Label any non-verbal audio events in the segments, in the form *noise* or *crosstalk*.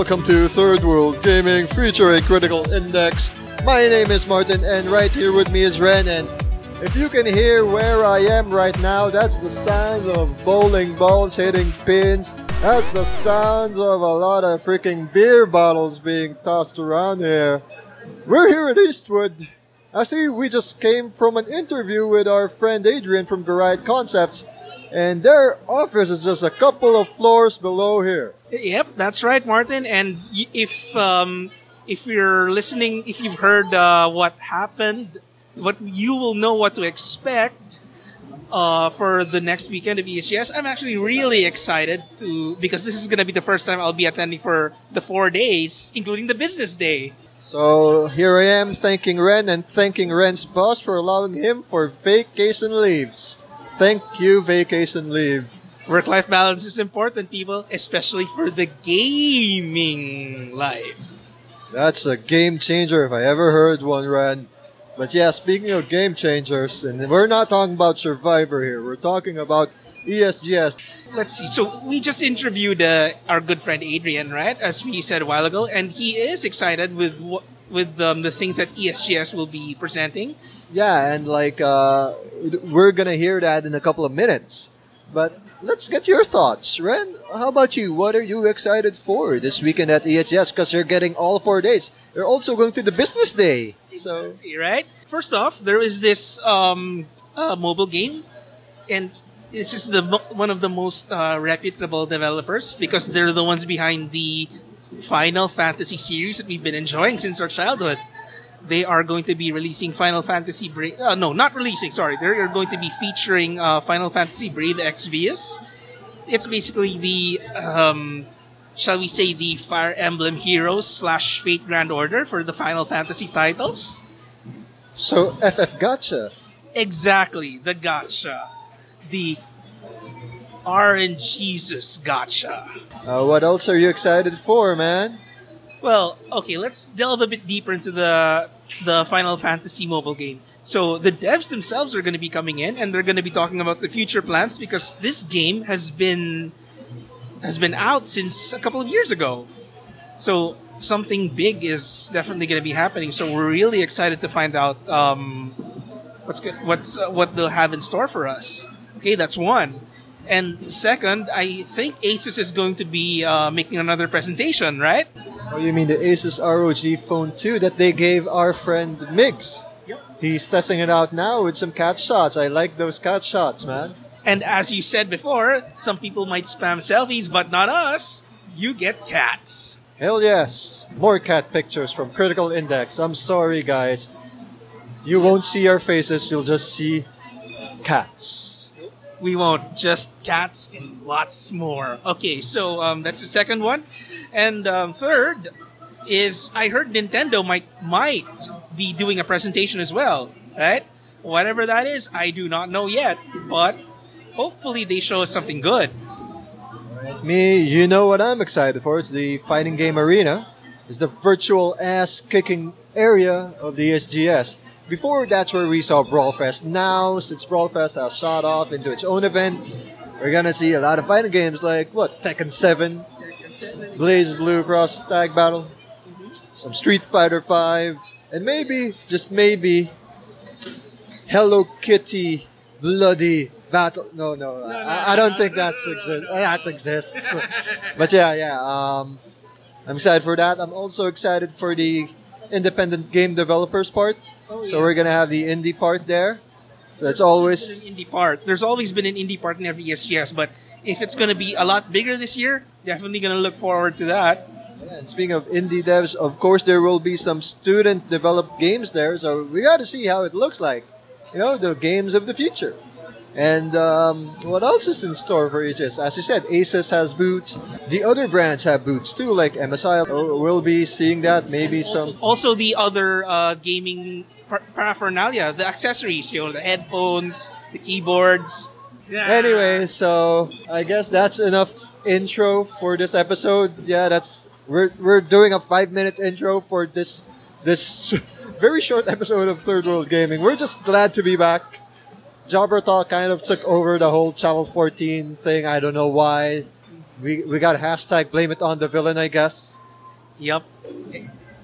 Welcome to Third World Gaming featuring Critical Index. My name is Martin, and right here with me is Ren. And if you can hear where I am right now, that's the sounds of bowling balls hitting pins. That's the sounds of a lot of freaking beer bottles being tossed around here. We're here at Eastwood. Actually, we just came from an interview with our friend Adrian from Gariath Concepts, and their office is just a couple of floors below here. Yep, that's right, Martin. And if um, if you're listening, if you've heard uh, what happened, what you will know what to expect uh, for the next weekend of ESGS. I'm actually really excited to because this is going to be the first time I'll be attending for the four days, including the business day. So here I am thanking Ren and thanking Ren's boss for allowing him for vacation leaves. Thank you, vacation leave. Work life balance is important, people, especially for the gaming life. That's a game changer if I ever heard one, Ren. But yeah, speaking of game changers, and we're not talking about Survivor here, we're talking about ESGS. Let's see. So we just interviewed uh, our good friend Adrian, right? As we said a while ago, and he is excited with with um, the things that ESGS will be presenting. Yeah, and like, uh, we're gonna hear that in a couple of minutes. But let's get your thoughts. Ren, how about you? What are you excited for this weekend at E ESGS? Because you're getting all four days. You're also going to the business day. So, right? First off, there is this um, uh, mobile game, and this is the one of the most uh, reputable developers because they're the ones behind the Final Fantasy series that we've been enjoying since our childhood. They are going to be releasing Final Fantasy Brave. Uh, no, not releasing. Sorry, they're going to be featuring uh, Final Fantasy Brave Exvius. It's basically the um, shall we say, the Fire Emblem Heroes slash Fate Grand Order for the Final Fantasy titles? so FF Gacha. Exactly, the gacha. The RNGesus gacha. Uh, what else are you excited for, man? Well, okay, let's delve a bit deeper into the the Final Fantasy mobile game. So the devs themselves are going to be coming in and they're going to be talking about the future plans because this game has been has been out since a couple of years ago. So something big is definitely going to be happening. So we're really excited to find out um, what's go- what's uh, what they'll have in store for us. Okay, that's one. And second, I think Asus is going to be uh, making another presentation, right? Oh, you mean the Asus ROG Phone 2 that they gave our friend Migs? Yep. He's testing it out now with some cat shots. I like those cat shots, man. And as you said before, some people might spam selfies, but not us. You get cats. Hell yes. More cat pictures from Critical Index. I'm sorry, guys. You won't see our faces, you'll just see cats. We won't just cats and lots more. Okay, so um, that's the second one, and um, third is I heard Nintendo might might be doing a presentation as well, right? Whatever that is, I do not know yet, but hopefully they show us something good. Me, you know what I'm excited for. It's the fighting game arena. It's the virtual ass kicking area of the SGS. Before that's where we saw Brawlfest. Now, since Brawlfest has shot off into its own event, we're gonna see a lot of fighting games like what Tekken 7, BlazBlue Cross Tag Battle, some Street Fighter 5, and maybe, just maybe, Hello Kitty Bloody Battle. No, no, I, I don't think that's exist. That exists. but yeah, yeah. Um, I'm excited for that. I'm also excited for the independent game developers part. Oh, so we're gonna have the indie part there. So it's always an indie part. There's always been an indie part in every ESGS, but if it's going to be a lot bigger this year, definitely going to look forward to that. Yeah, and speaking of indie devs, of course there will be some student developed games there, so we got to see how it looks like. You know, the games of the future. And um, what else is in store for Asus? As you said, Asus has boots. The other brands have boots too, like MSI. Oh, We'll be seeing that. Maybe some. Also, the other uh, gaming par- paraphernalia, the accessories, you know, the headphones, the keyboards. Yeah. Anyway, so I guess that's enough intro for this episode. Yeah, that's we're we're doing a five minute intro for this this *laughs* very short episode of Third World Gaming. We're just glad to be back. Jobber Talk kind of took over the whole Channel 14 thing. I don't know why. We we got hashtag blame it on the villain, I guess. Yep.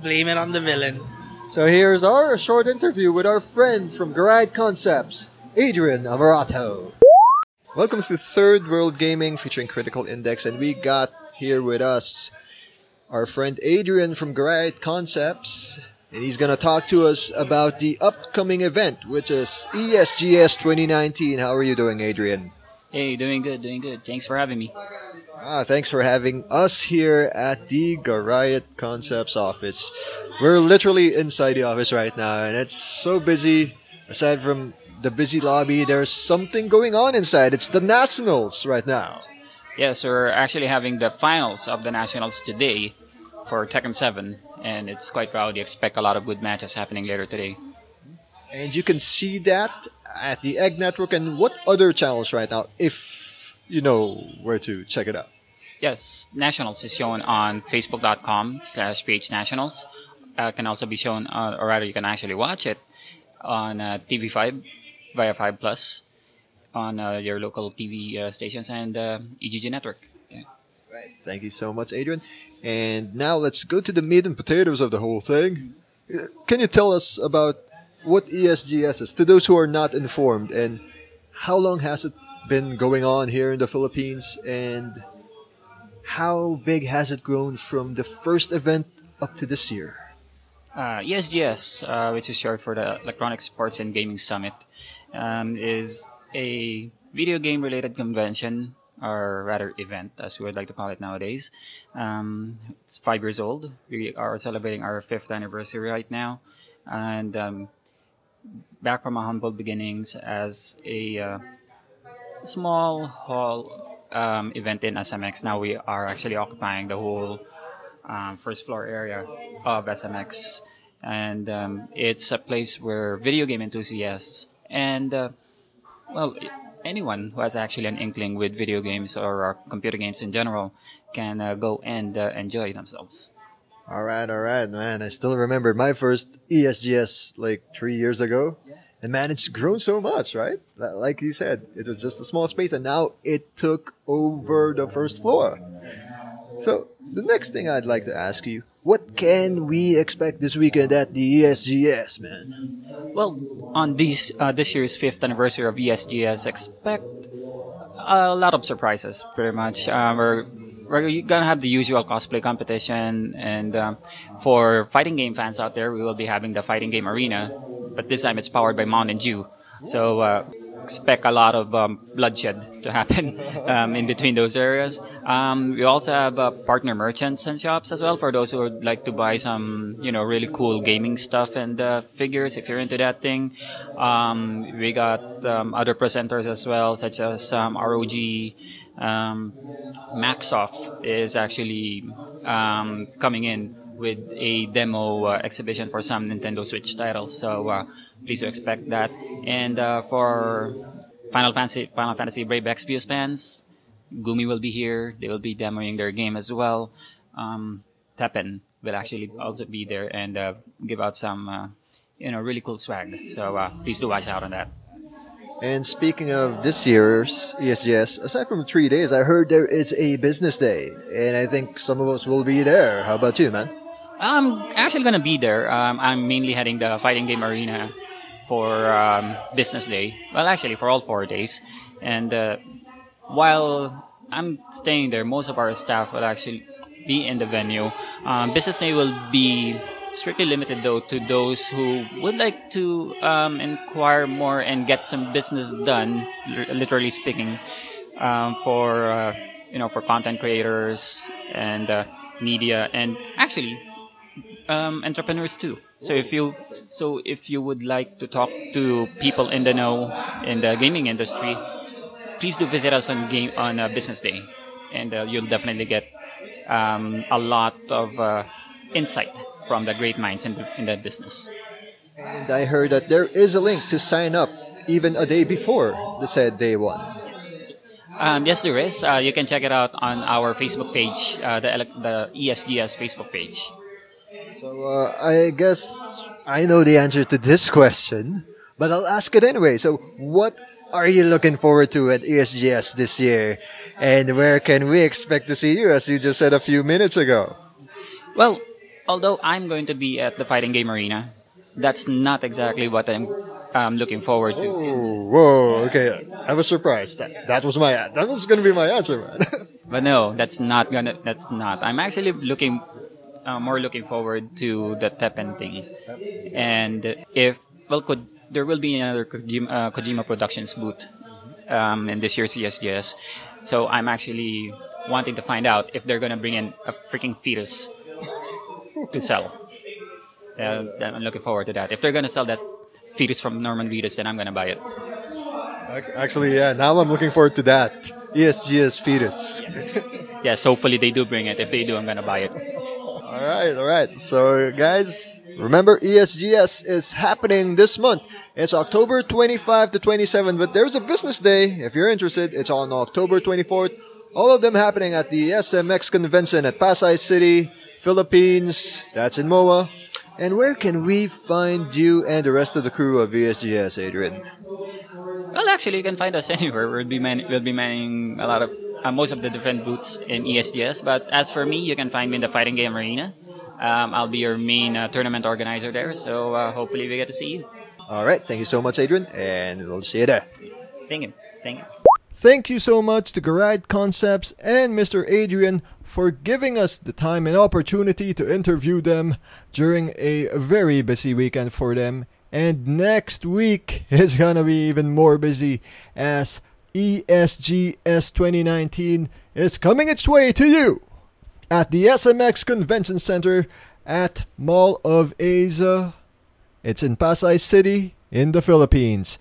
Blame it on the villain. So here's our short interview with our friend from Gariath Concepts, Adrian Amarato. Welcome to Third World Gaming featuring Critical Index, and we got here with us our friend Adrian from Gariath Concepts, and he's gonna talk to us about the upcoming event, which is ESGS 2019. How are you doing, Adrian? Hey, doing good, doing good. Thanks for having me. Ah, thanks for having us here at the Gariath Concepts office. We're literally inside the office right now, and it's so busy. Aside from the busy lobby, there's something going on inside. It's the Nationals right now. Yes, we're actually having the finals of the Nationals today for Tekken 7, and it's quite rowdy. Expect a lot of good matches happening later today. And you can see that at the Egg Network and what other channels right now, if you know where to check it out. Yes, Nationals is shown on facebook.com slash page nationals. Uh, can also be shown, uh, or rather, you can actually watch it on uh, TV5 via 5 Plus on uh, your local TV uh, stations and uh, EGG network. Yeah. Thank you so much, Adrian. And now let's go to the meat and potatoes of the whole thing. Can you tell us about what ESGS is to those who are not informed and how long has it been going on here in the Philippines and how big has it grown from the first event up to this year? Uh, ESGS, uh, which is short for the Electronic Sports and Gaming Summit, um, is a video game related convention, or rather event, as we would like to call it nowadays. Um, it's five years old. We are celebrating our fifth anniversary right now. And um, back from our humble beginnings as a uh, small hall um, event in SMX, now we are actually occupying the whole um, first floor area of SMX, and um, it's a place where video game enthusiasts and uh, well, anyone who has actually an inkling with video games or computer games in general can uh, go and uh, enjoy themselves. All right, all right, man. I still remember my first ESGS like three years ago. And man, it's grown so much, right? Like you said, it was just a small space and now it took over the first floor. So, the next thing I'd like to ask you, what can we expect this weekend at the ESGS, man? Well, on this uh, this year's fifth anniversary of ESGS, expect a lot of surprises. Pretty much, um, we're we're gonna have the usual cosplay competition, and um, for fighting game fans out there, we will be having the fighting game arena, but this time it's powered by Mountain Dew. So. Uh, Expect a lot of um, bloodshed to happen *laughs* um, in between those areas. Um, we also have uh, partner merchants and shops as well for those who would like to buy some, you know, really cool gaming stuff and uh, figures if you're into that thing. Um, we got um, other presenters as well, such as um, ROG. Maxsoft is actually coming in with a demo uh, exhibition for some Nintendo Switch titles. So uh, please do expect that. And uh, for Final Fantasy, Final Fantasy Brave Exvius fans, Gumi will be here. They will be demoing their game as well. Um, Teppen will actually also be there and uh, give out some, uh, you know, really cool swag. So uh, please do watch out on that. And speaking of this year's ESGS, aside from three days, I heard there is a business day. And I think some of us will be there. How about you, man? I'm actually gonna be there. Um, I'm mainly heading the fighting game arena for um, business day. Well, actually, for all four days. And uh, while I'm staying there, most of our staff will actually be in the venue. Um, business day will be strictly limited though to those who would like to um, inquire more and get some business done, li- literally speaking, um, for uh, you know for content creators and uh, media and actually um, entrepreneurs too. So if you so if you would like to talk to people in the know in the gaming industry, please do visit us on game on uh, business day, and uh, you'll definitely get um, a lot of uh, insight from the great minds in, the, in that business. And I heard that there is a link to sign up even a day before the said day one. Um, yes, there is. Uh, you can check it out on our Facebook page, uh, the the ESGS Facebook page. So uh, I guess I know the answer to this *laughs* question, but I'll ask it anyway. So, what are you looking forward to at ESGS this year? And where can we expect to see you, as you just said a few minutes ago? Well, although I'm going to be at the Fighting Game Arena, that's not exactly what I'm um, looking forward to. Ooh, whoa, okay. I was surprised. That, that was my that was gonna be my answer, man. *laughs* But no, that's not gonna. That's not. I'm actually looking, uh, more looking forward to the Teppen thing, and if well, could there will be another Kojima, uh, Kojima Productions booth um, in this year's ESGS, so I'm actually wanting to find out if they're gonna bring in a freaking fetus to sell. Uh, I'm looking forward to that. If they're gonna sell that fetus from Norman Reedus, then I'm gonna buy it. Actually, yeah. Now I'm looking forward to that. ESGS fetus. Yes, hopefully they do bring it. If they do, I'm gonna buy it. Right, all right. So, guys, remember ESGS is happening this month. It's October 25 to 27, but there's a business day. If you're interested, it's on October 24th. All of them happening at the SMX convention at Pasay City, Philippines. That's in MOA. And where can we find you and the rest of the crew of ESGS, Adrian? Well, actually, you can find us *laughs* anywhere. We'll be man- we'll be manning a lot of uh, most of the different booths in ESGS. But as for me, you can find me in the Fighting Game Arena. Um, I'll be your main uh, tournament organizer there. So uh, hopefully we get to see you. All right, thank you so much, Adrian, and we'll see you there. Thank you. Thank you. Thank you so much to Gariath Concepts and Mr. Adrian for giving us the time and opportunity to interview them during a very busy weekend for them. And next week is gonna be even more busy as ESGS 2019 is coming its way to you at the SMX Convention Center at Mall of Asia. It's in Pasay City in the Philippines.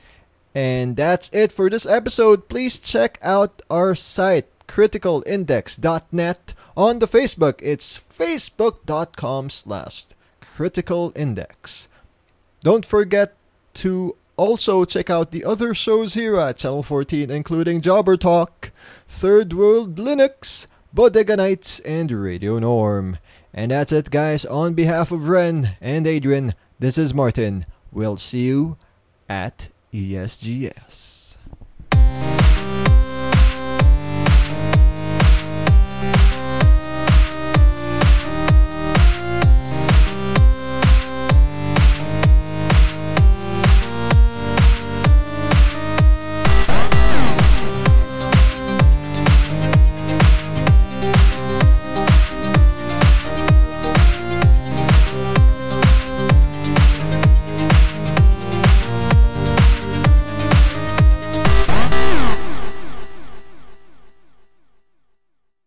And that's it for this episode. Please check out our site, criticalindex.net. On the Facebook, it's facebook.com slash criticalindex. Don't forget to also check out the other shows here at Channel 14, including Jobber Talk, Third World Linux, Bodega Nights, and Radio Norm. And that's it, guys. On behalf of Ren and Adrian, this is Martin. We'll see you at ESGS.